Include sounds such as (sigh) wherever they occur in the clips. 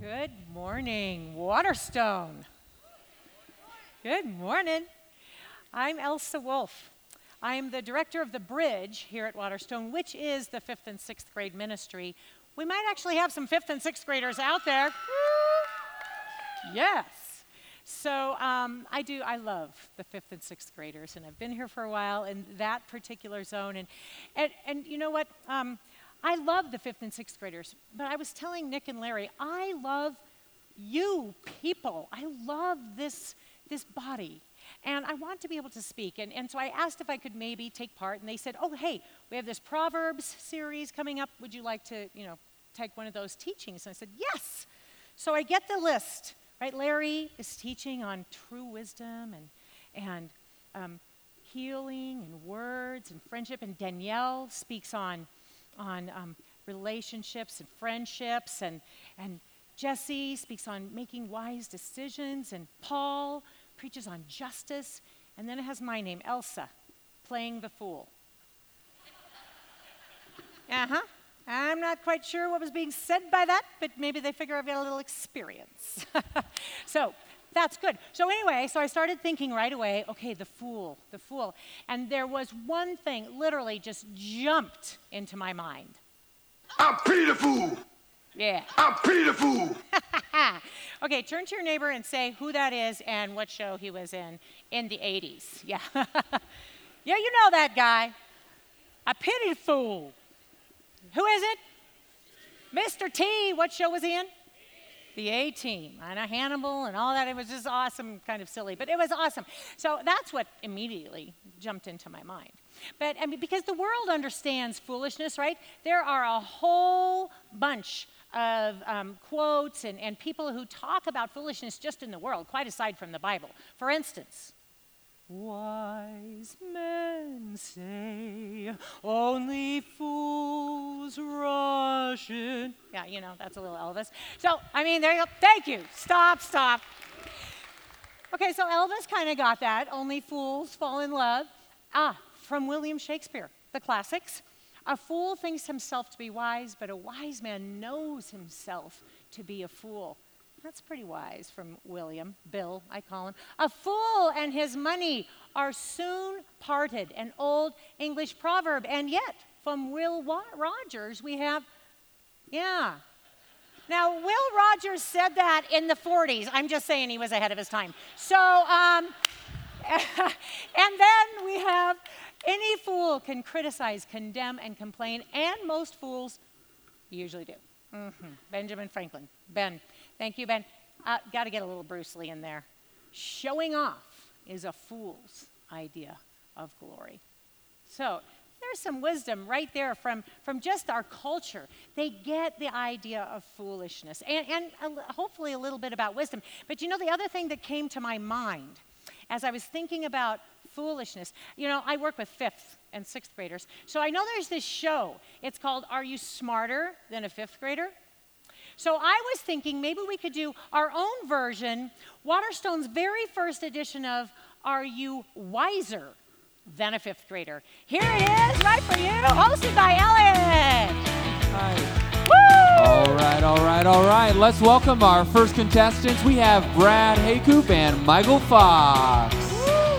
Good morning, Waterstone. Good morning. I'm Elsa Wolf. I'm the director of the Bridge here at Waterstone, which is the fifth and sixth grade ministry. We might actually have some fifth and sixth graders out there. Yes. So um, I do, I love the fifth and sixth graders, and I've been here for a while in that particular zone. And, and, and you know what? Um, I love the fifth and sixth graders, but I was telling Nick and Larry, I love you people. I love this, this body. And I want to be able to speak. And, and so I asked if I could maybe take part, and they said, Oh, hey, we have this Proverbs series coming up. Would you like to, you know, take one of those teachings? And I said, Yes. So I get the list, right? Larry is teaching on true wisdom and, and um, healing and words and friendship, and Danielle speaks on on um, relationships and friendships, and, and Jesse speaks on making wise decisions, and Paul preaches on justice, and then it has my name, Elsa, playing the fool. uh huh. I'm not quite sure what was being said by that, but maybe they figure I've got a little experience. (laughs) so that's good. So, anyway, so I started thinking right away okay, the fool, the fool. And there was one thing literally just jumped into my mind. I'm Peter Fool. Yeah. I'm Peter Fool. (laughs) okay, turn to your neighbor and say who that is and what show he was in in the 80s. (laughs) Yeah. yeah, you know that guy. A pity fool. Who is it? Mr. T. What show was he in? The A team and a Hannibal and all that. It was just awesome, kind of silly, but it was awesome. So that's what immediately jumped into my mind. But I mean, because the world understands foolishness, right? There are a whole bunch of um, quotes and, and people who talk about foolishness just in the world, quite aside from the Bible. For instance, Wise men say only fools rush in. Yeah, you know, that's a little Elvis. So, I mean, there you go. Thank you. Stop, stop. Okay, so Elvis kind of got that. Only fools fall in love. Ah, from William Shakespeare, the classics. A fool thinks himself to be wise, but a wise man knows himself to be a fool. That's pretty wise from William, Bill, I call him. A fool and his money are soon parted, an old English proverb. And yet, from Will Rogers, we have, yeah. Now, Will Rogers said that in the 40s. I'm just saying he was ahead of his time. So, um, (laughs) and then we have any fool can criticize, condemn, and complain, and most fools usually do. Mm-hmm. Benjamin Franklin. Ben. Thank you, Ben. Uh, Got to get a little Bruce Lee in there. Showing off is a fool's idea of glory. So there's some wisdom right there from, from just our culture. They get the idea of foolishness and, and a, hopefully a little bit about wisdom. But you know, the other thing that came to my mind as I was thinking about foolishness, you know, I work with fifth and sixth graders. So I know there's this show. It's called Are You Smarter Than a Fifth Grader? So I was thinking maybe we could do our own version, Waterstone's very first edition of Are You Wiser Than a Fifth Grader? Here it is, right for you, hosted by Elliot. Hi. Woo! All right, all right, all right. Let's welcome our first contestants. We have Brad Haycoop and Michael Fox.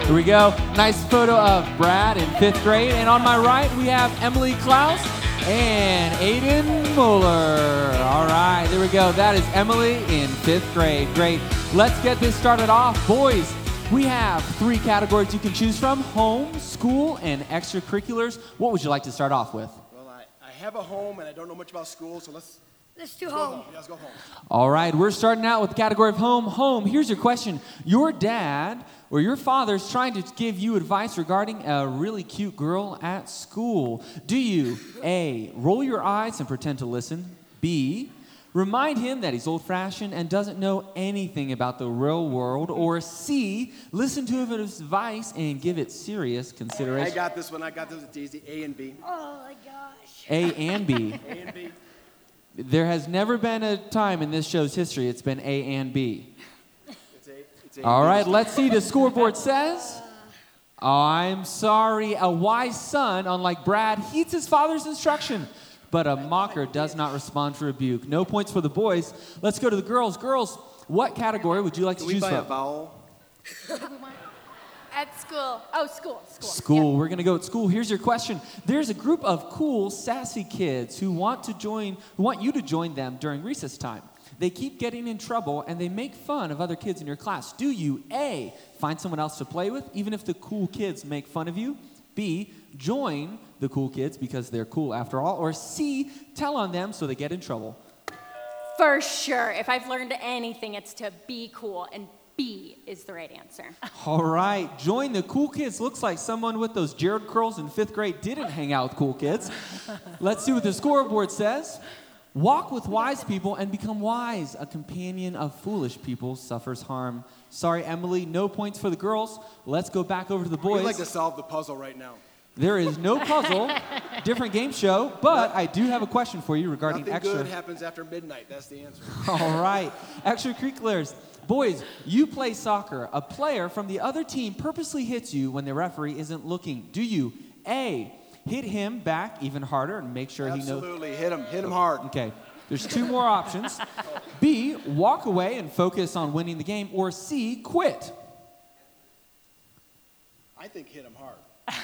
Here we go. Nice photo of Brad in fifth grade. And on my right, we have Emily Klaus and Aiden Mueller. All right, there we go. That is Emily in fifth grade. Great. Let's get this started off. Boys, we have three categories you can choose from home, school, and extracurriculars. What would you like to start off with? Well, I, I have a home and I don't know much about school, so let's. Let's do Go home. home. Yeah, let's go home. All right, we're starting out with the category of home. Home, here's your question. Your dad or your father's trying to give you advice regarding a really cute girl at school. Do you, A, roll your eyes and pretend to listen? B, remind him that he's old fashioned and doesn't know anything about the real world? Or C, listen to his advice and give it serious consideration? I got this one. I got this. It's easy. A and B. Oh my gosh. A and B. A and B. There has never been a time in this show's history it's been A and B. It's A. It's A. All and B. right, let's see. The scoreboard says. I'm sorry. A wise son, unlike Brad, heeds his father's instruction. but a mocker does not respond to rebuke. No points for the boys. Let's go to the girls. Girls, what category would you like Can to we choose buy a vowel? (laughs) At school. Oh, school. School. School. We're going to go at school. Here's your question. There's a group of cool, sassy kids who want to join, who want you to join them during recess time. They keep getting in trouble and they make fun of other kids in your class. Do you A, find someone else to play with, even if the cool kids make fun of you? B, join the cool kids because they're cool after all? Or C, tell on them so they get in trouble? For sure. If I've learned anything, it's to be cool, and B is the right answer. All right, join the cool kids. Looks like someone with those Jheri curls in fifth grade didn't hang out with cool kids. (laughs) Let's see what the scoreboard says. Walk with wise people and become wise. A companion of foolish people suffers harm. Sorry, Emily, no points for the girls. Let's go back over to the boys. We'd like to solve the puzzle right now. There is no puzzle, (laughs) different game show, but I do have a question for you regarding extra. Nothing extra. good happens after midnight. That's the answer. All right. Extracurriculars. Boys, you play soccer. A player from the other team purposely hits you when the referee isn't looking. Do you A, hit him back even harder and make sure he knows? Absolutely. Hit him. Hit him hard. Okay. There's two more options. B, walk away and focus on winning the game. Or C, quit. I think hit him hard. (laughs)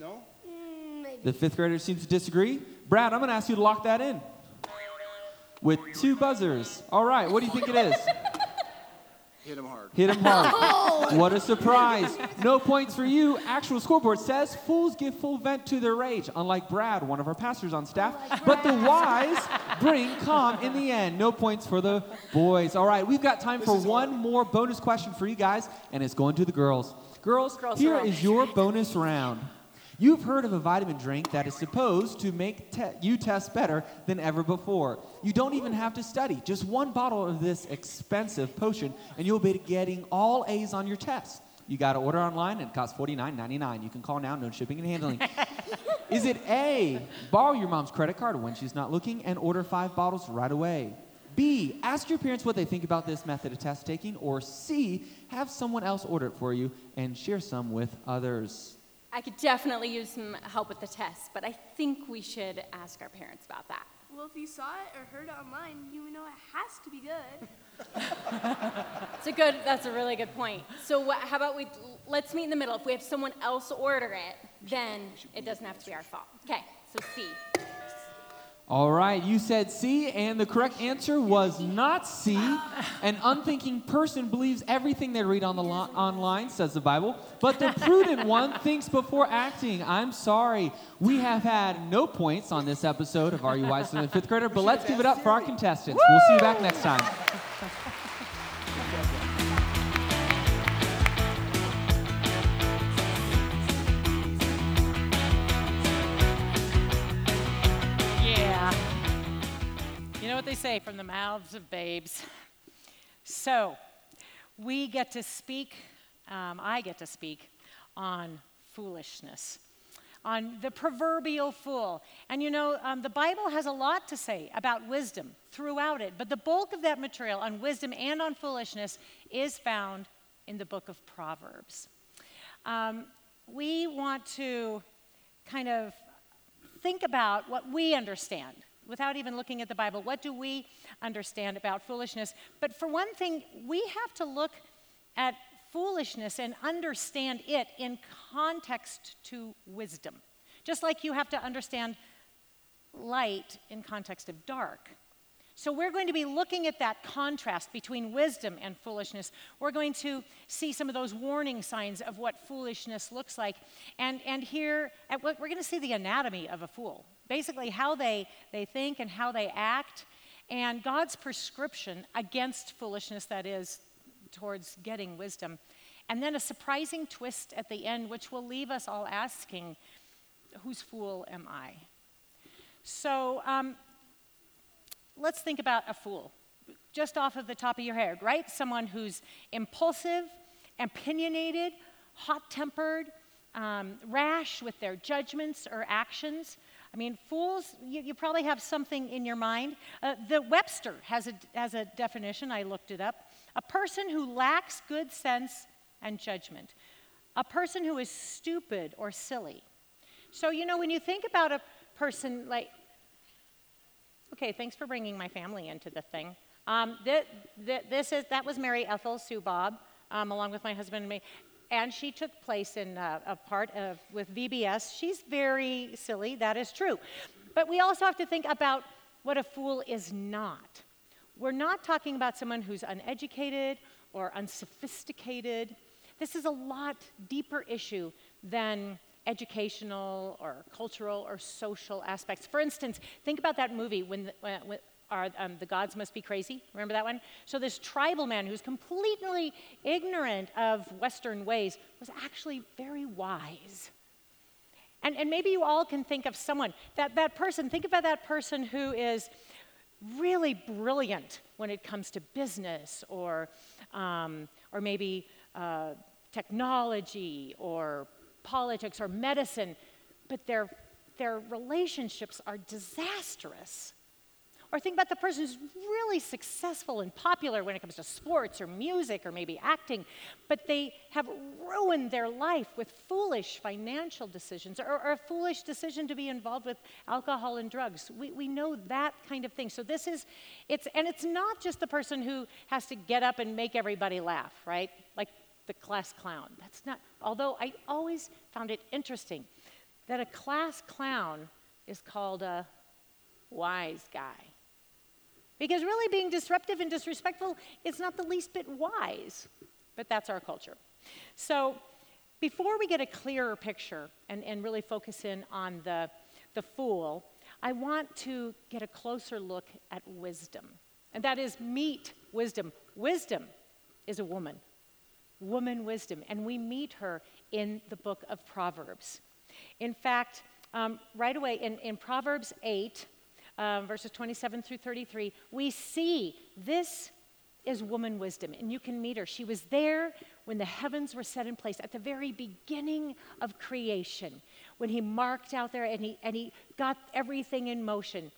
No? Mm, the fifth grader seems to disagree. Brad, I'm going to ask you to lock that in with two buzzers. All right. What do you think it is? (laughs) Hit him hard. Hit him hard. (laughs) What a surprise. No points for you. Actual scoreboard says fools give full vent to their rage, unlike Brad, one of our pastors on staff. But the wise bring calm in the end. No points for the boys. All right, we've got time for one more bonus question for you guys, and it's going to the girls. Girls, Girls here round. is your bonus round. You've heard of a vitamin drink that is supposed to make te- you test better than ever before. You don't even have to study. Just one bottle of this expensive potion, and you'll be getting all A's on your test. You got to order online, and it costs $49.99. You can call now, no shipping and handling. (laughs) is it A, borrow your mom's credit card when she's not looking and order five bottles right away? B, ask your parents what they think about this method of test taking. Or C, have someone else order it for you and share some with others. I could definitely use some help with the test, but I think we should ask our parents about that. Well, if you saw it or heard it online, you know it has to be good. (laughs) It's a good. That's a really good point. So what, how about we let's meet in the middle. If we have someone else order it, then it doesn't have to be our fault. Okay. So C. All right, you said C, and the correct answer was not C. An unthinking person believes everything they read on the lo- online, says the Bible, but the prudent one (laughs) thinks before acting. I'm sorry, we have had no points on this episode of Are You Wiser Than a Fifth Grader, but let's give it up for our contestants. We'll see you back next time. (laughs) what they say from the mouths of babes. So, we get to speak, um, I get to speak on foolishness, on the proverbial fool. And you know, um, the Bible has a lot to say about wisdom throughout it, but the bulk of that material on wisdom and on foolishness is found in the book of Proverbs. Um, we want to kind of think about what we understand without even looking at the Bible. What do we understand about foolishness? But for one thing, we have to look at foolishness and understand it in context to wisdom. Just like you have to understand light in context of dark. So, we're going to be looking at that contrast between wisdom and foolishness. We're going to see some of those warning signs of what foolishness looks like. And, and here, at what, we're going to see the anatomy of a fool basically, how they, they think and how they act, and God's prescription against foolishness, that is, towards getting wisdom. And then a surprising twist at the end, which will leave us all asking, Whose fool am I? So, um, let's think about a fool, just off of the top of your head, right? Someone who's impulsive, opinionated, hot tempered, um, rash with their judgments or actions. I mean, fools, you, you probably have something in your mind. Uh, the Webster has a, has a definition, I looked it up a person who lacks good sense and judgment, a person who is stupid or silly. So, you know, when you think about a person like, okay, thanks for bringing my family into the thing. Um, th- th- this is, that was Mary Ethel Sue Bob, um, along with my husband and me. And she took place in uh, a part of with VBS. She's very silly, that is true. But we also have to think about what a fool is not. We're not talking about someone who's uneducated or unsophisticated. This is a lot deeper issue than educational or cultural or social aspects. For instance, think about that movie when, the, when, when are, um, the gods must be crazy. Remember that one? So this tribal man who's completely ignorant of Western ways was actually very wise. And, and maybe you all can think of someone, that, that person, think about that person who is really brilliant when it comes to business or, um, or maybe uh, technology or politics or medicine, but their, their relationships are disastrous. Or think about the person who's really successful and popular when it comes to sports or music or maybe acting, but they have ruined their life with foolish financial decisions or, or, a foolish decision to be involved with alcohol and drugs. We, we know that kind of thing. So this is, it's, and it's not just the person who has to get up and make everybody laugh, right? Like the class clown. That's not, although I always found it interesting that a class clown is called a wise guy. Because really being disruptive and disrespectful is not the least bit wise. But that's our culture. So before we get a clearer picture and, and really focus in on the, the fool, I want to get a closer look at wisdom. And that is meet wisdom. Wisdom is a woman, woman wisdom. And we meet her in the book of Proverbs. In fact, um, right away in, in Proverbs 8, um, verses 27 through 33, we see this is woman wisdom, and you can meet her. She was there when the heavens were set in place at the very beginning of creation, when he marked out there and he, and he got everything in motion.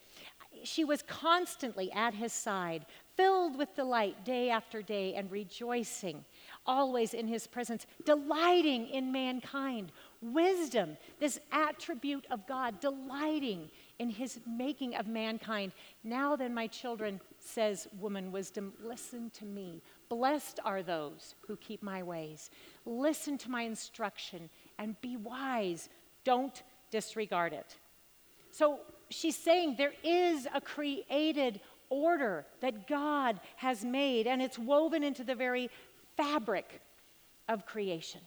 She was constantly at his side, filled with delight day after day and rejoicing always in his presence, delighting in mankind. Wisdom, this attribute of God, delighting in his making of mankind. Now then, my children, says woman wisdom, listen to me. Blessed are those who keep my ways. Listen to my instruction and be wise. Don't disregard it. So she's saying there is a created order that God has made, and it's woven into the very fabric of creation.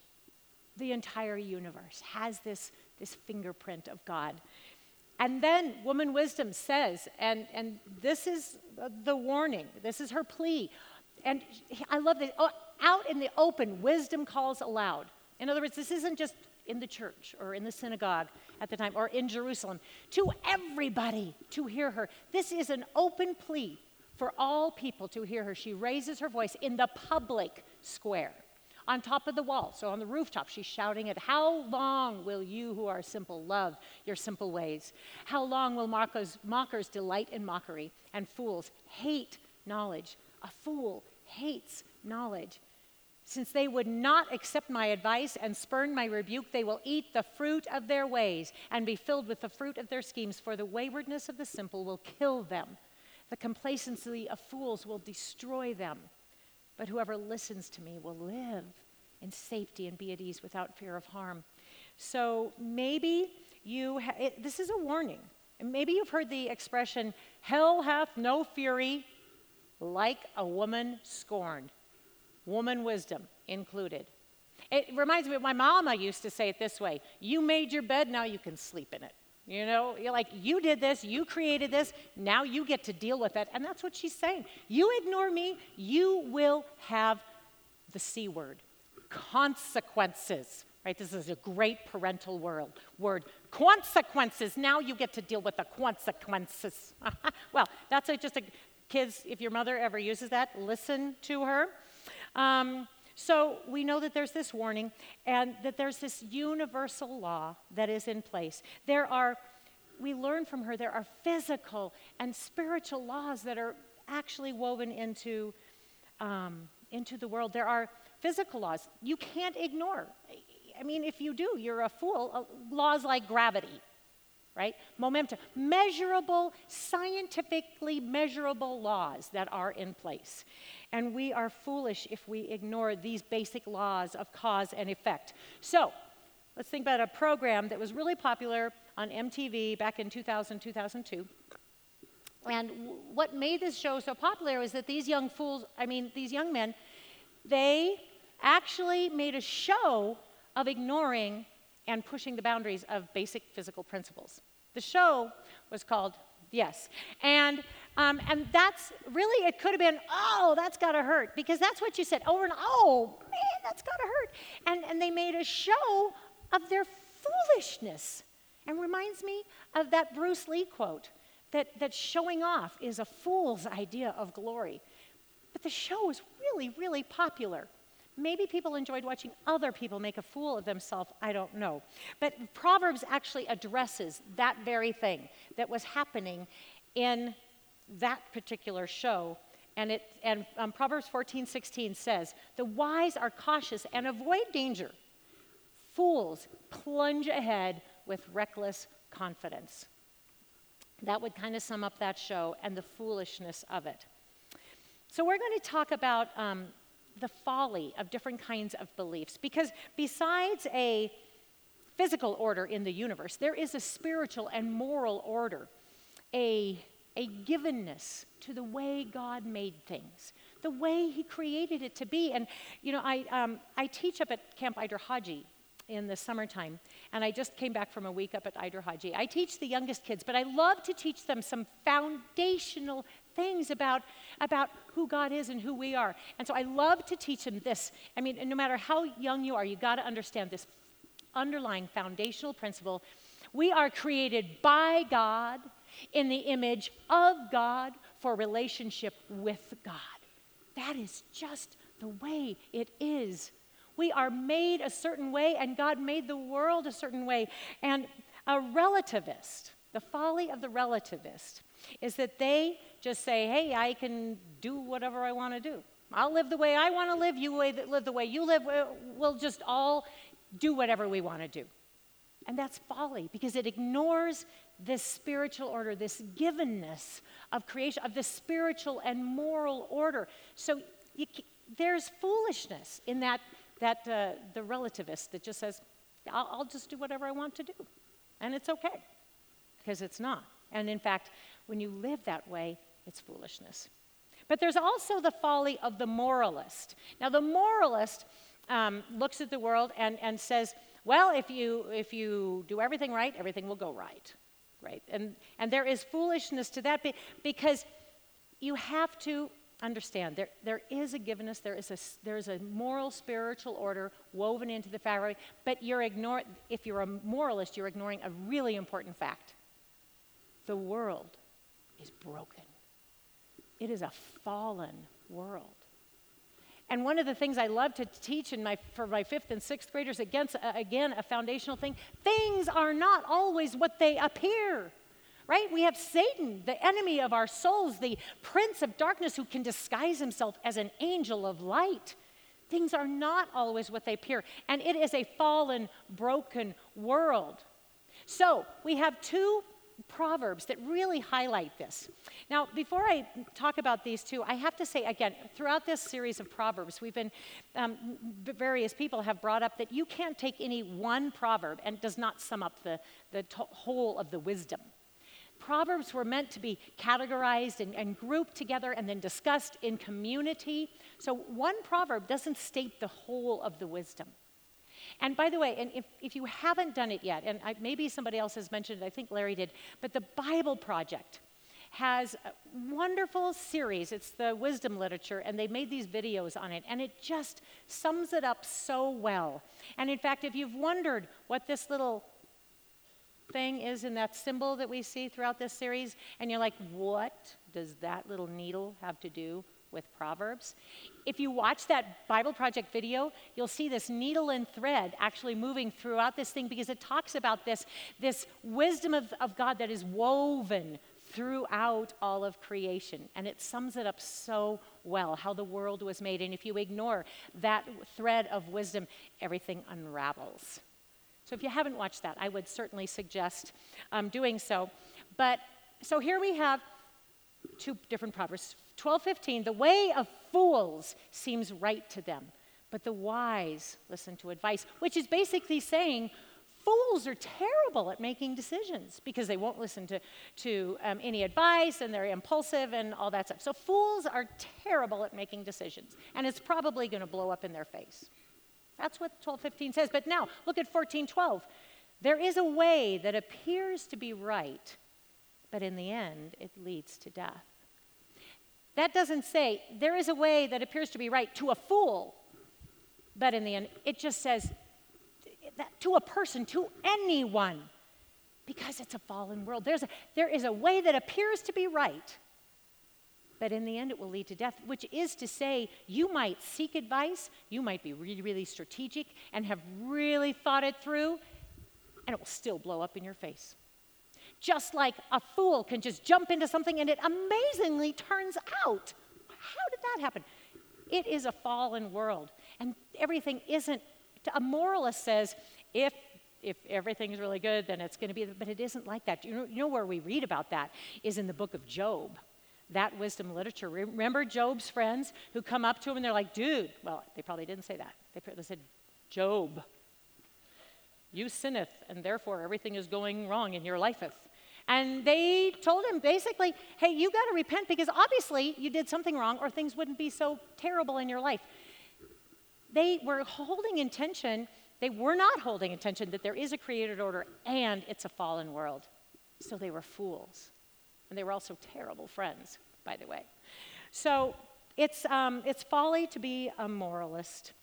The entire universe has this, this fingerprint of God. And then woman wisdom says, and, and this is the warning, this is her plea. And I love this. Oh, out in the open, wisdom calls aloud. In other words, this isn't just in the church or in the synagogue at the time or in Jerusalem, to everybody to hear her. This is an open plea for all people to hear her. She raises her voice in the public square on top of the wall. So on the rooftop, she's shouting it, How long will you who are simple love your simple ways? How long will mockers, mockers delight in mockery and fools hate knowledge? A fool hates knowledge. Since they would not accept my advice and spurn my rebuke, they will eat the fruit of their ways and be filled with the fruit of their schemes, for the waywardness of the simple will kill them. The complacency of fools will destroy them. But whoever listens to me will live in safety and be at ease without fear of harm. So maybe you, ha- it, this is a warning. Maybe you've heard the expression, hell hath no fury like a woman scorned. Woman wisdom included. It reminds me of my mama used to say it this way You made your bed, now you can sleep in it. You know, you're like, you did this, you created this, now you get to deal with it. And that's what she's saying. You ignore me, you will have the C word consequences. Right? This is a great parental world, word. Consequences. Now you get to deal with the consequences. (laughs) well, that's a, just a, kids, if your mother ever uses that, listen to her. Um, so we know that there's this warning and that there's this universal law that is in place. There are, we learn from her, there are physical and spiritual laws that are actually woven into, um, into the world. There are physical laws you can't ignore. I mean, if you do, you're a fool. Uh, laws like gravity, right? Momentum, measurable, scientifically measurable laws that are in place. And we are foolish if we ignore these basic laws of cause and effect. So, let's think about a program that was really popular on MTV back in 2000, 2002. And what made this show so popular was that these young fools, I mean, these young men, they actually made a show of ignoring and pushing the boundaries of basic physical principles. The show was called Yes. And, um, and that's really, it could have been, oh, that's got to hurt, because that's what you said over and oh, man, that's got to hurt. And, and they made a show of their foolishness. And reminds me of that Bruce Lee quote that, that showing off is a fool's idea of glory. But the show was really, really popular. Maybe people enjoyed watching other people make a fool of themselves, I don't know. But Proverbs actually addresses that very thing that was happening in that particular show. And, it, and um, Proverbs 14, 16 says, The wise are cautious and avoid danger. Fools plunge ahead with reckless confidence. That would kind of sum up that show and the foolishness of it. So, we're going to talk about um, the folly of different kinds of beliefs. Because besides a physical order in the universe, there is a spiritual and moral order, a, a givenness to the way God made things, the way He created it to be. And, you know, I, um, I teach up at Camp Ider in the summertime, and I just came back from a week up at Ider. I teach the youngest kids, but I love to teach them some foundational things about, about who God is and who we are. And so I love to teach them this. I mean, no matter how young you are, you got to understand this underlying foundational principle. We are created by God in the image of God for relationship with God. That is just the way it is. We are made a certain way, and God made the world a certain way. And a relativist, the folly of the relativist, is that they just say, hey, I can do whatever I want to do. I'll live the way I want to live, you live the way you live. We'll just all do whatever we want to do. And that's folly because it ignores this spiritual order, this givenness of creation, of the spiritual and moral order. So you, there's foolishness in that, that uh, the relativist that just says, I'll, I'll just do whatever I want to do. And it's okay because it's not. And in fact, when you live that way, it's foolishness. But there's also the folly of the moralist. Now, the moralist um, looks at the world and, and says, well, if you, if you do everything right, everything will go right. Right? And, and there is foolishness to that because you have to understand there, there is a givenness, there is a, there is a moral, spiritual order woven into the fabric, but you're ignoring, if you're a moralist, you're ignoring a really important fact. The world is broken. It is a fallen world. And one of the things I love to teach in my, for my fifth and sixth graders, against, uh, again, a foundational thing things are not always what they appear. Right? We have Satan, the enemy of our souls, the prince of darkness who can disguise himself as an angel of light. Things are not always what they appear. And it is a fallen, broken world. So we have two Proverbs that really highlight this. Now, before I talk about these two, I have to say again, throughout this series of Proverbs, we've been, um, various people have brought up that you can't take any one proverb and does not sum up the, the whole of the wisdom. Proverbs were meant to be categorized and, and, grouped together and then discussed in community. So one proverb doesn't state the whole of the wisdom. And by the way, and if, if you haven't done it yet, and I, maybe somebody else has mentioned it, I think Larry did, but the Bible Project has a wonderful series. It's the wisdom literature, and they made these videos on it, and it just sums it up so well. And in fact, if you've wondered what this little thing is in that symbol that we see throughout this series, and you're like, what does that little needle have to do with Proverbs. If you watch that Bible Project video, you'll see this needle and thread actually moving throughout this thing because it talks about this, this wisdom of, of God that is woven throughout all of creation. And it sums it up so well how the world was made. And if you ignore that thread of wisdom, everything unravels. So if you haven't watched that, I would certainly suggest um, doing so. But so here we have two different proverbs. 12:15, the way of fools seems right to them, but the wise listen to advice, which is basically saying fools are terrible at making decisions because they won't listen to, to um, any advice and they're impulsive and all that stuff. So fools are terrible at making decisions, and it's probably going to blow up in their face. That's what 12:15 says. But now look at 14:12. There is a way that appears to be right, but in the end it leads to death. That doesn't say there is a way that appears to be right to a fool, but in the end it just says to a person, to anyone, because it's a fallen world. There's a, there is a way that appears to be right, but in the end it will lead to death, which is to say, you might seek advice, you might be really, really strategic and have really thought it through, and it will still blow up in your face. Just like a fool can just jump into something and it amazingly turns out. How did that happen? It is a fallen world, and everything isn't. A moralist says, if if everything is really good, then it's going to be, but it isn't like that. You know, you know where we read about that is in the book of Job that wisdom literature. Remember Job's friends who come up to him and they're like, dude, well, they probably didn't say that. They said, Job, you sinneth, and therefore everything is going wrong in your lifeth. And they told him basically, hey, you got to repent because obviously you did something wrong or things wouldn't be so terrible in your life. They were holding intention, they were not holding intention that there is a created order and it's a fallen world. So they were fools. And they were also terrible friends, by the way. So it's, um, it's folly to be a moralist.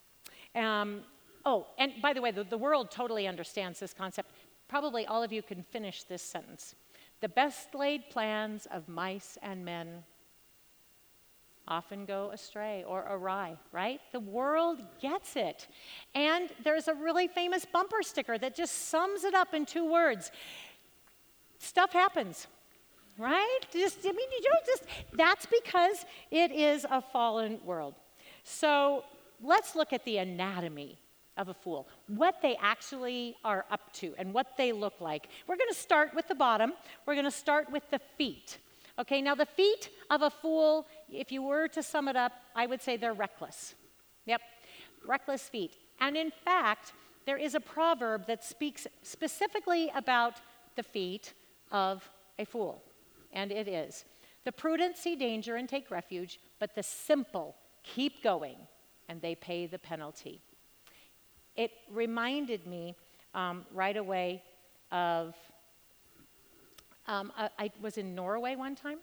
Um, oh, and by the way, the, the world totally understands this concept. Probably all of you can finish this sentence. The best laid plans of mice and men often go astray or awry, right? The world gets it. And there's a really famous bumper sticker that just sums it up in two words stuff happens right? Just, I mean, you don't just, that's because it is a fallen world. So let's look at the anatomy of a fool, what they actually are up to and what they look like. We're going to start with the bottom. We're going to start with the feet. Okay, now the feet of a fool, if you were to sum it up, I would say they're reckless. Yep, reckless feet. And in fact, there is a proverb that speaks specifically about the feet of a fool and it is. The prudent see danger and take refuge, but the simple keep going, and they pay the penalty. It reminded me um, right away of um, I, I was in Norway one time,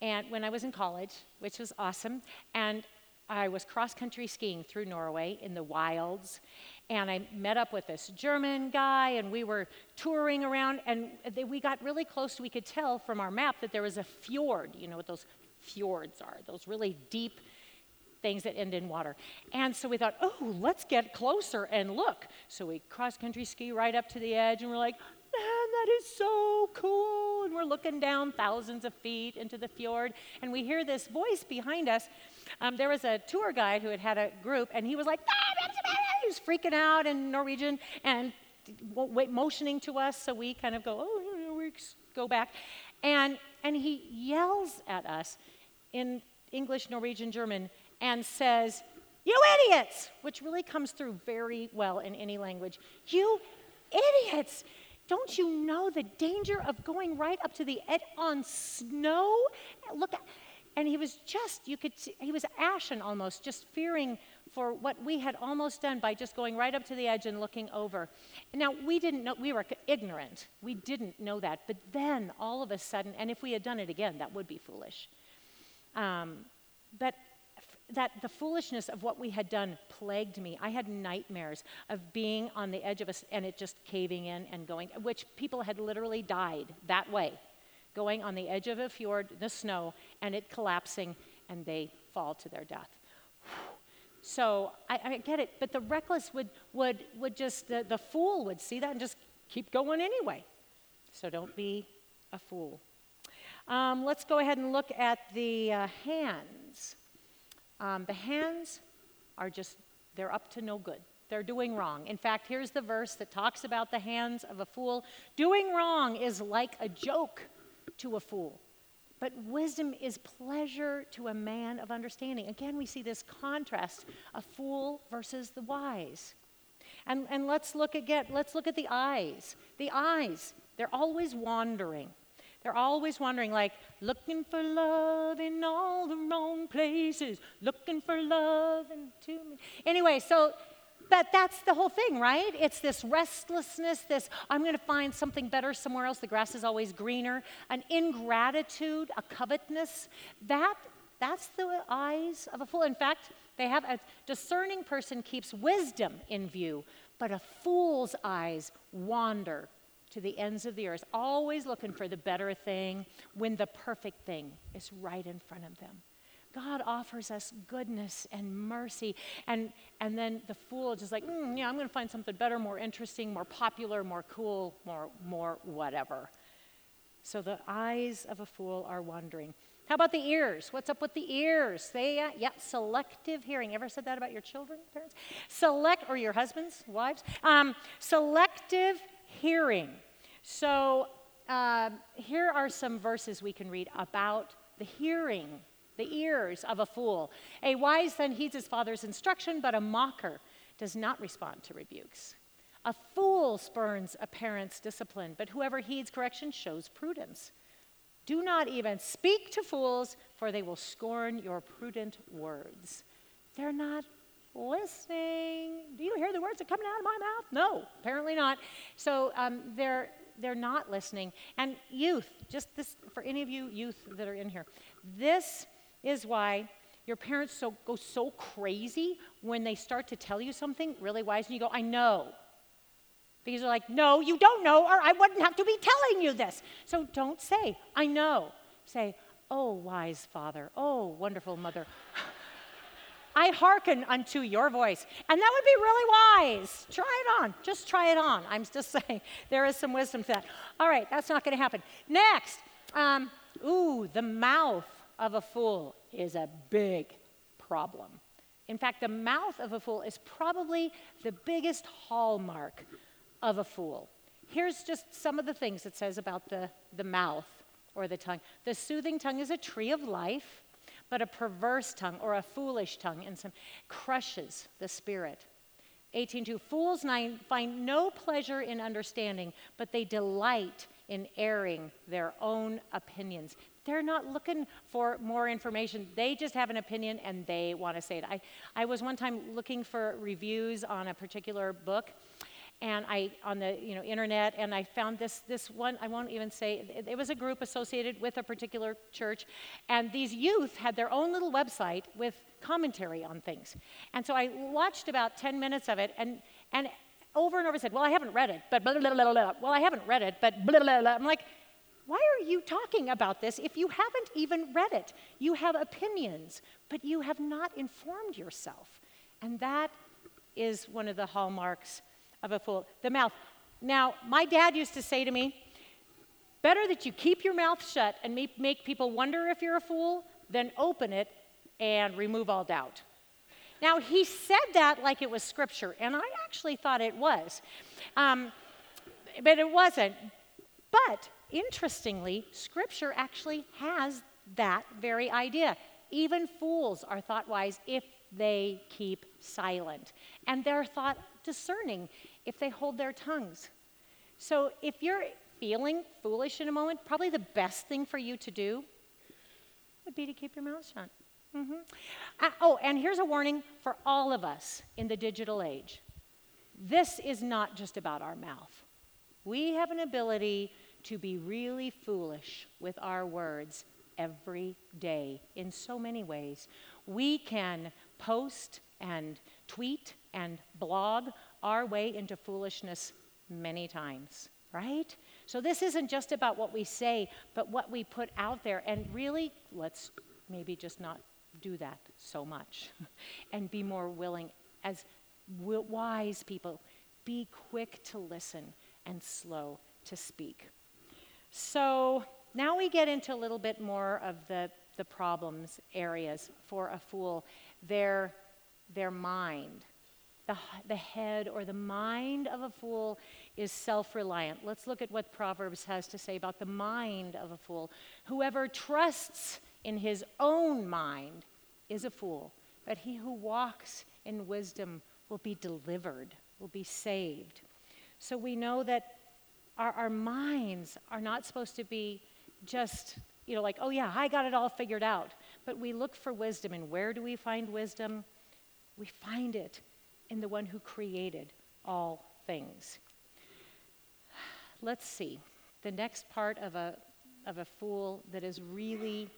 and when I was in college, which was awesome, and I was cross country skiing through Norway in the wilds, and I met up with this German guy, and we were touring around, and they, we got really close. We could tell from our map that there was a fjord. You know what those fjords are? Those really deep things that end in water. And so we thought, oh, let's get closer and look. So we cross country ski right up to the edge, and we're like, man, that is so cool. And we're looking down thousands of feet into the fjord, and we hear this voice behind us. Um, there was a tour guide who had had a group, and he was like, ah, he was freaking out in Norwegian and motioning to us, so we kind of go, oh, we go back. And, and he yells at us in English, Norwegian, German, and says, You idiots! Which really comes through very well in any language. You idiots! Don't you know the danger of going right up to the edge on snow? Look and he was just, you could see, he was ashen almost, just fearing for what we had almost done by just going right up to the edge and looking over. Now, we didn't know, we were ignorant. We didn't know that. But then, all of a sudden, and if we had done it again, that would be foolish. Um, but that the foolishness of what we had done plagued me. I had nightmares of being on the edge of us and it just caving in and going, which people had literally died that way, going on the edge of a fjord, the snow, and it collapsing, and they fall to their death. So I, I, get it, but the reckless would, would, would just, the, the fool would see that and just keep going anyway. So don't be a fool. Um, let's go ahead and look at the uh, hands. Um, the hands are just, they're up to no good. They're doing wrong. In fact, here's the verse that talks about the hands of a fool. Doing wrong is like a joke to a fool. But wisdom is pleasure to a man of understanding. Again, we see this contrast a fool versus the wise. And, and let's look again, let's look at the eyes. The eyes, they're always wandering. They're always wondering, like, looking for love in all the wrong places, looking for love in too many. Anyway, so but that's the whole thing, right? It's this restlessness, this I'm going to find something better somewhere else. The grass is always greener. An ingratitude, a covetousness. That that's the eyes of a fool. In fact, they have a discerning person keeps wisdom in view, but a fool's eyes wander to the ends of the earth, always looking for the better thing when the perfect thing is right in front of them. God offers us goodness and mercy. And, and then the fool is just like, mm, yeah, I'm going to find something better, more interesting, more popular, more cool, more, more whatever. So the eyes of a fool are wandering. How about the ears? What's up with the ears? They, uh, yeah, selective hearing. Ever said that about your children, parents? Select, or your husbands, wives? Um, selective hearing. So uh, here are some verses we can read about the hearing, the ears of a fool. A wise son heeds his father's instruction, but a mocker does not respond to rebukes. A fool spurns a parent's discipline, but whoever heeds correction shows prudence. Do not even speak to fools, for they will scorn your prudent words. They're not listening. Do you hear the words that are coming out of my mouth? No, apparently not. So um, they're they're not listening. And youth, just this for any of you youth that are in here, this is why your parents so, go so crazy when they start to tell you something really wise, and you go, I know. Because they're like, no, you don't know, or I wouldn't have to be telling you this. So don't say, I know. Say, oh, wise father, oh, wonderful mother. I hearken unto your voice. And that would be really wise. Try it on. Just try it on. I'm just (laughs) saying there is some wisdom to that. All right, that's not going to happen. Next, um, ooh, the mouth of a fool is a big problem. In fact, the mouth of a fool is probably the biggest hallmark of a fool. Here's just some of the things it says about the, the mouth or the tongue. The soothing tongue is a tree of life but a perverse tongue or a foolish tongue and some crushes the spirit. 18.2 Fools find no pleasure in understanding, but they delight in airing their own opinions. They're not looking for more information. They just have an opinion and they want to say it. I, I was one time looking for reviews on a particular book, and I on the you know internet, and I found this this one. I won't even say it, it, was a group associated with a particular church, and these youth had their own little website with commentary on things. And so I watched about 10 minutes of it, and and over and over said, "Well, I haven't read it, but blah, blah, blah, blah. well, I haven't read it, but blah, blah, blah." I'm like. Why are you talking about this if you haven't even read it? You have opinions, but you have not informed yourself. And that is one of the hallmarks of a fool. The mouth. Now, my dad used to say to me, better that you keep your mouth shut and make people wonder if you're a fool than open it and remove all doubt. Now, he said that like it was scripture, and I actually thought it was. Um, but it wasn't. But interestingly, scripture actually has that very idea. Even fools are thought wise if they keep silent. And they're thought discerning if they hold their tongues. So if you're feeling foolish in a moment, probably the best thing for you to do would be to keep your mouth shut. Mm-hmm. Uh, oh, and here's a warning for all of us in the digital age this is not just about our mouth. We have an ability to be really foolish with our words every day in so many ways. We can post and tweet and blog our way into foolishness many times, right? So this isn't just about what we say, but what we put out there. And really, let's maybe just not do that so much (laughs) and be more willing as wise people. Be quick to listen and slow to speak. So now we get into a little bit more of the, the problems areas for a fool their, their mind. The, the head or the mind of a fool is self reliant. Let's look at what Proverbs has to say about the mind of a fool. Whoever trusts in his own mind is a fool, but he who walks in wisdom will be delivered, will be saved. So we know that our, our minds are not supposed to be just, you know, like, oh yeah, I got it all figured out. But we look for wisdom. And where do we find wisdom? We find it in the one who created all things. Let's see. The next part of a, of a fool that is really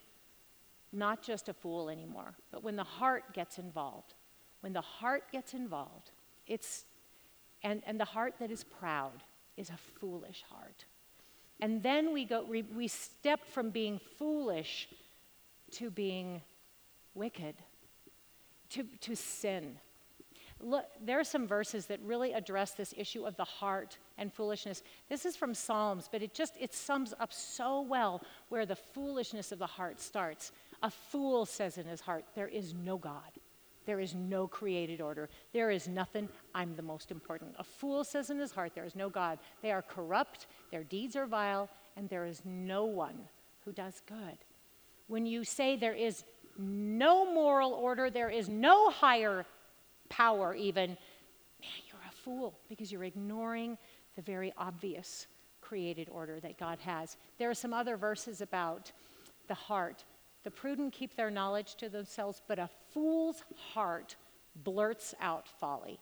not just a fool anymore, but when the heart gets involved. When the heart gets involved, it's, and, and the heart that is proud is a foolish heart. And then we go, we, we step from being foolish to being wicked, to, to sin. Look, there are some verses that really address this issue of the heart and foolishness. This is from Psalms, but it just it sums up so well where the foolishness of the heart starts. A fool says in his heart, There is no God. There is no created order. There is nothing. I'm the most important. A fool says in his heart, There is no God. They are corrupt, their deeds are vile, and there is no one who does good. When you say there is no moral order, there is no higher power, even, man, you're a fool because you're ignoring the very obvious created order that God has. There are some other verses about the heart. The prudent keep their knowledge to themselves, but a fool's heart blurts out folly.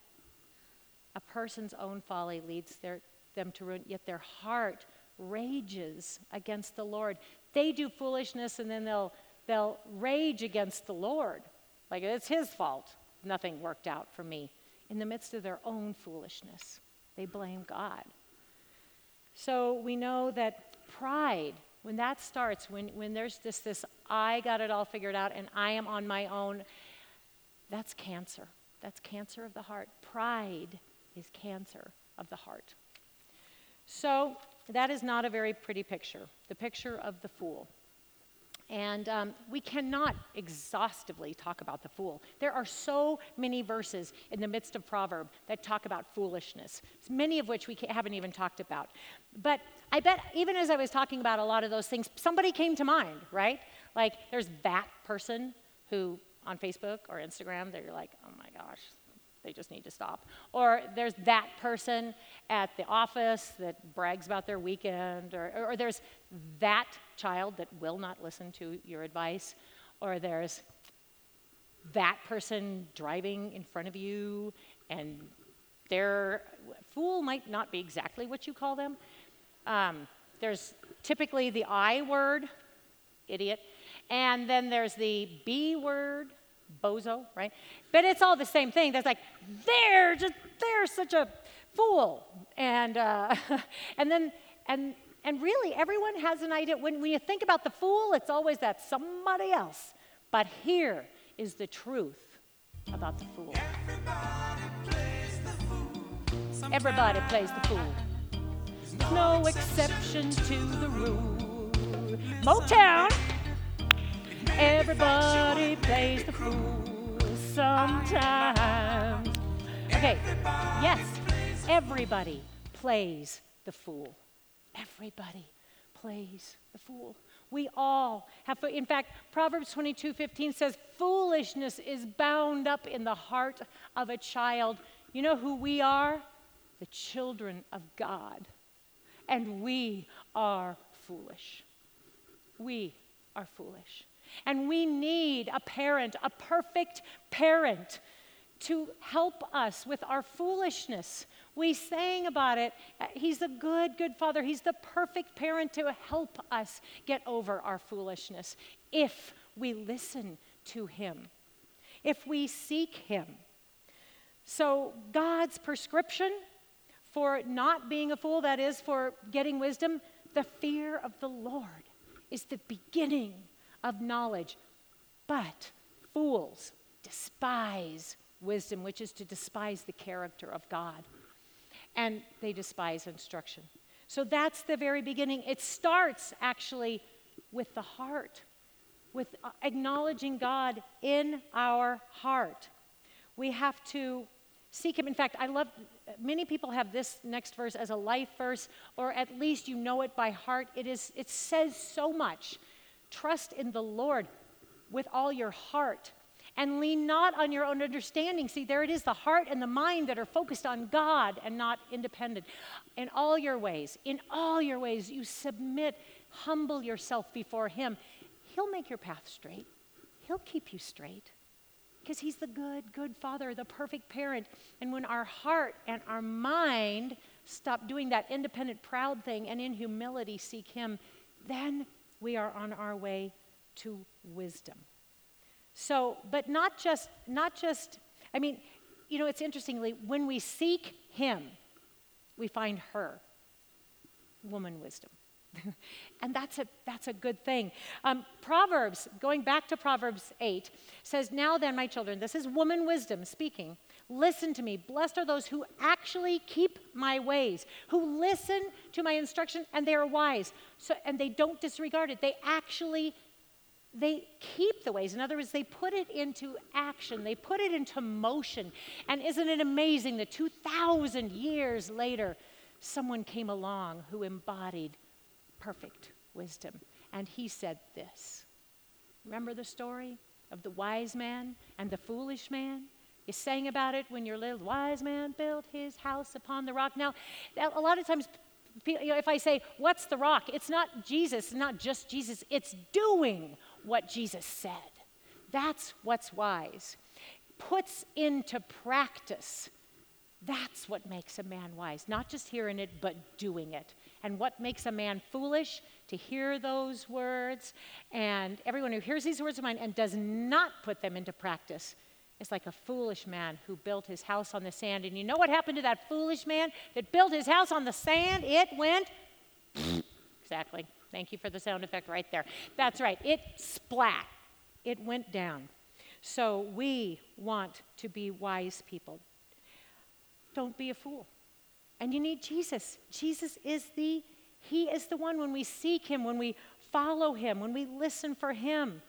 A person's own folly leads their, them to ruin, yet their heart rages against the Lord. They do foolishness and then they'll, they'll rage against the Lord. Like it's his fault nothing worked out for me. In the midst of their own foolishness, they blame God. So we know that pride, when that starts, when, when there's this, this, I got it all figured out and I am on my own, that's cancer. That's cancer of the heart. Pride is cancer of the heart. So that is not a very pretty picture, the picture of the fool. And um, we cannot exhaustively talk about the fool. There are so many verses in the midst of Proverb that talk about foolishness, many of which we haven't even talked about. But I bet even as I was talking about a lot of those things, somebody came to mind, right? Like there's that person who on Facebook or Instagram, they're like, oh my gosh, they just need to stop. Or there's that person at the office that brags about their weekend, or, or, there's that child that will not listen to your advice, or there's that person driving in front of you and their fool might not be exactly what you call them. Um, there's typically the I word, idiot, and then there's the B word, bozo, right? But it's all the same thing. That's like, they're just, they're such a fool. And, uh, (laughs) and then, and, and really, everyone has an idea. When, when you think about the fool, it's always that somebody else. But here is the truth about the fool. Everybody plays the fool. No exception to the rule. Motown. Everybody plays the fool sometimes. Okay, yes, everybody plays the fool. Everybody plays the fool. We all have, in fact, Proverbs 22 15 says, Foolishness is bound up in the heart of a child. You know who we are? The children of God. And we are foolish. We are foolish. And we need a parent, a perfect parent, to help us with our foolishness. We sang about it. He's a good, good father. He's the perfect parent to help us get over our foolishness if we listen to him, if we seek him. So, God's prescription for not being a fool, that is, for getting wisdom, the fear of the Lord is the beginning of knowledge. But fools despise wisdom, which is to despise the character of God. And they despise instruction. So that's the very beginning. It starts actually with the heart, with acknowledging God in our heart. We have to Seek him. In fact, I love, many people have this next verse as a life verse, or at least you know it by heart. It, is, it says so much. Trust in the Lord with all your heart and lean not on your own understanding. See, there it is the heart and the mind that are focused on God and not independent. In all your ways, in all your ways, you submit, humble yourself before Him. He'll make your path straight, He'll keep you straight because He's the good, good Father, the perfect parent. And when our heart and our mind stop doing that independent, proud thing and in humility seek Him, then we are on our way to wisdom. So, but not just, not just, I mean, you know, it's interestingly, when we seek Him, we find her, woman wisdom. (laughs) and that's a, that's a good thing. Um, Proverbs, going back to Proverbs 8, says, Now then, my children, this is woman wisdom speaking. Listen to me. Blessed are those who actually keep my ways, who listen to my instruction, and they are wise. So, and they don't disregard it. They actually they keep the ways. In other words, they put it into action, they put it into motion. And isn't it amazing that 2,000 years later, someone came along who embodied perfect wisdom. And he said this. Remember the story of the wise man and the foolish man? You sang about it when your little wise man built his house upon the rock. Now, a lot of times, if I say, What's the rock? It's not Jesus, not just Jesus, it's doing what Jesus said. That's what's wise. Puts into practice that's what makes a man wise, not just hearing it, but doing it. And what makes a man foolish? To hear those words. And everyone who hears these words of mine and does not put them into practice is like a foolish man who built his house on the sand. And you know what happened to that foolish man that built his house on the sand? It went. (laughs) exactly. Thank you for the sound effect right there. That's right. It splat. It went down. So we want to be wise people. Don't be a fool. And you need Jesus. Jesus is the he is the one when we seek him, when we follow him, when we listen for him.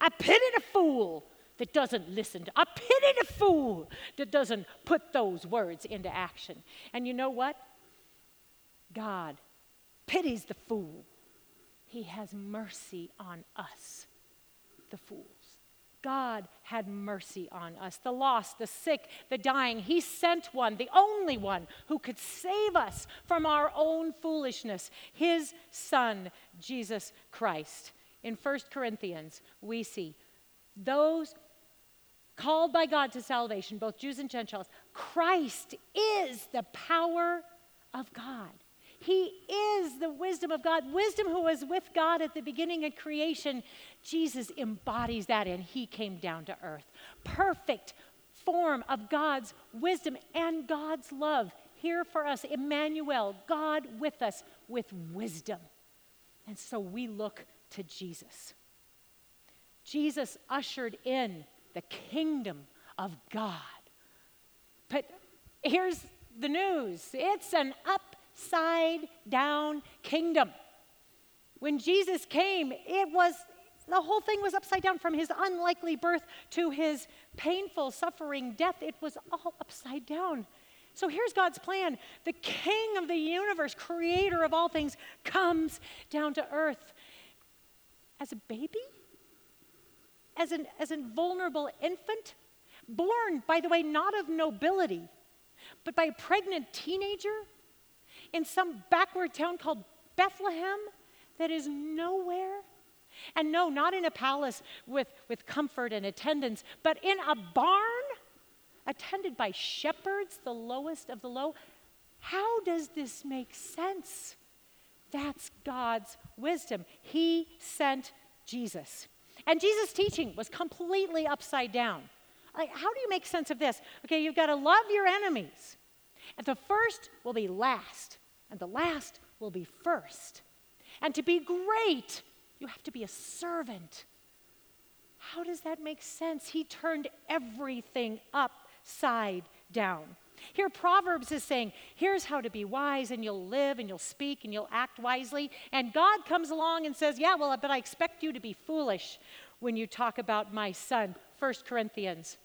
I pity a fool that doesn't listen. To, I pity the fool that doesn't put those words into action. And you know what? God pities the fool. He has mercy on us, the fools. God had mercy on us, the lost, the sick, the dying. He sent one, the only one who could save us from our own foolishness, his son, Jesus Christ. In 1 Corinthians, we see those called by God to salvation, both Jews and Gentiles, Christ is the power of God. He is the wisdom of God. Wisdom who was with God at the beginning of creation. Jesus embodies that and he came down to earth. Perfect form of God's wisdom and God's love here for us. Emmanuel, God with us with wisdom. And so we look to Jesus. Jesus ushered in the kingdom of God. But here's the news it's an upside down kingdom. When Jesus came, it was the whole thing was upside down from his unlikely birth to his painful, suffering death. It was all upside down. So here's God's plan. The king of the universe, creator of all things, comes down to earth as a baby, as an, as a vulnerable infant, born, by the way, not of nobility, but by a pregnant teenager in some backward town called Bethlehem that is nowhere. And no, not in a palace with, with comfort and attendance, but in a barn attended by shepherds, the lowest of the low. How does this make sense? That's God's wisdom. He sent Jesus. And Jesus' teaching was completely upside down. Like, how do you make sense of this? Okay, you've got to love your enemies. And the first will be last and the last will be first. And to be great, you have to be a servant. How does that make sense? He turned everything upside down. Here, Proverbs is saying, here's how to be wise, and you'll live, and you'll speak, and you'll act wisely. And God comes along and says, Yeah, well, but I expect you to be foolish when you talk about my son. 1 Corinthians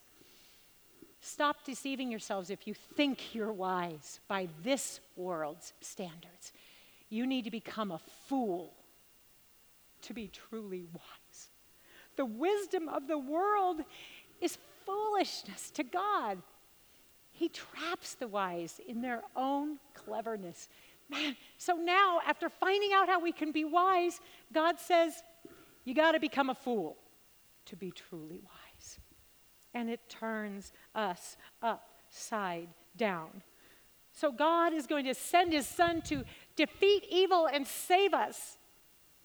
Stop deceiving yourselves if you think you're wise by this world's standards. You need to become a fool to be truly wise. The wisdom of the world is foolishness to God. He traps the wise in their own cleverness. Man, so now, after finding out how we can be wise, God says, You got to become a fool to be truly wise. And it turns us upside down. So God is going to send his son to defeat evil and save us.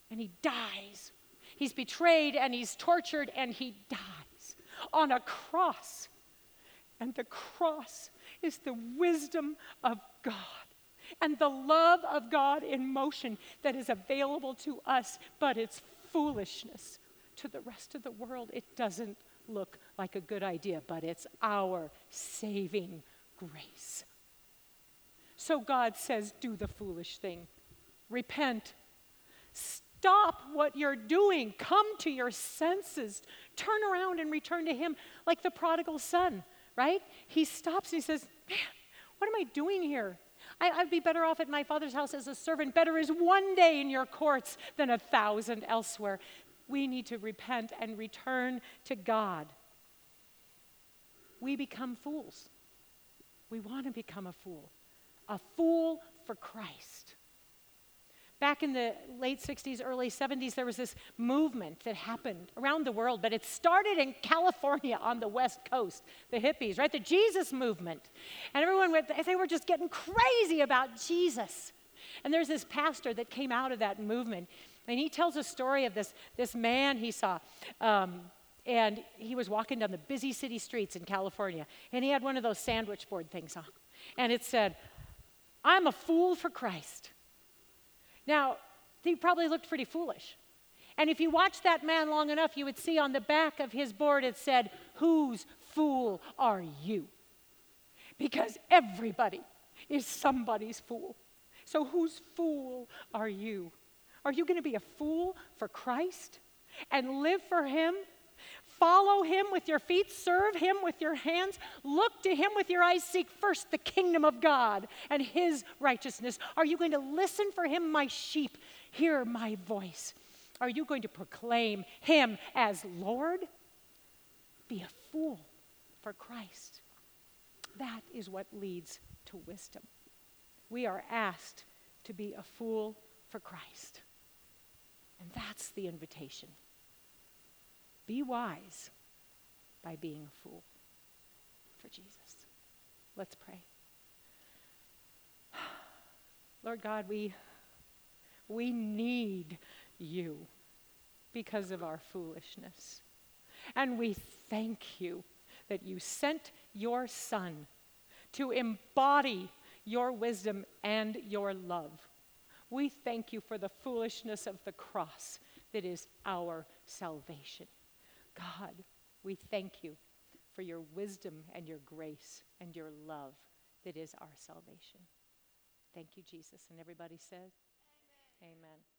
And he dies. He's betrayed and he's tortured and he dies on a cross. And the cross is the wisdom of God and the love of God in motion that is available to us, but it's foolishness to the rest of the world. It doesn't look like a good idea, but it's our saving grace. So God says, Do the foolish thing, repent. Stop what you're doing. Come to your senses. Turn around and return to Him like the prodigal son, right? He stops and he says, Man, what am I doing here? I, would be better off at my father's house as a servant. Better is one day in your courts than a thousand elsewhere. We need to repent and return to God. We become fools. We want to become a fool, a fool for Christ. Back in the late 60s, early 70s, there was this movement that happened around the world, but it started in California on the West Coast, the hippies, right? The Jesus movement. And everyone, went, they were just getting crazy about Jesus. And there's this pastor that came out of that movement, and he tells a story of this, this man he saw. Um, and he was walking down the busy city streets in California, and he had one of those sandwich board things on. And it said, I'm a fool for Christ. Now, he probably looked pretty foolish. And if you watched that man long enough, you would see on the back of his board it said, Whose fool are you? Because everybody is somebody's fool. So, whose fool are you? Are you going to be a fool for Christ and live for Him Follow him with your feet, serve him with your hands, look to him with your eyes. Seek first the kingdom of God and his righteousness. Are you going to listen for him, my sheep? Hear my voice. Are you going to proclaim him as Lord? Be a fool for Christ. That is what leads to wisdom. We are asked to be a fool for Christ. And that's the invitation. Be wise by being a fool for Jesus. Let's pray. (sighs) Lord God, we, we need you because of our foolishness. And we thank you that you sent your Son to embody your wisdom and your love. We thank you for the foolishness of the cross that is our salvation. God, we thank you for your wisdom and your grace and your love that is our salvation. Thank you, Jesus. And everybody said, Amen. Amen.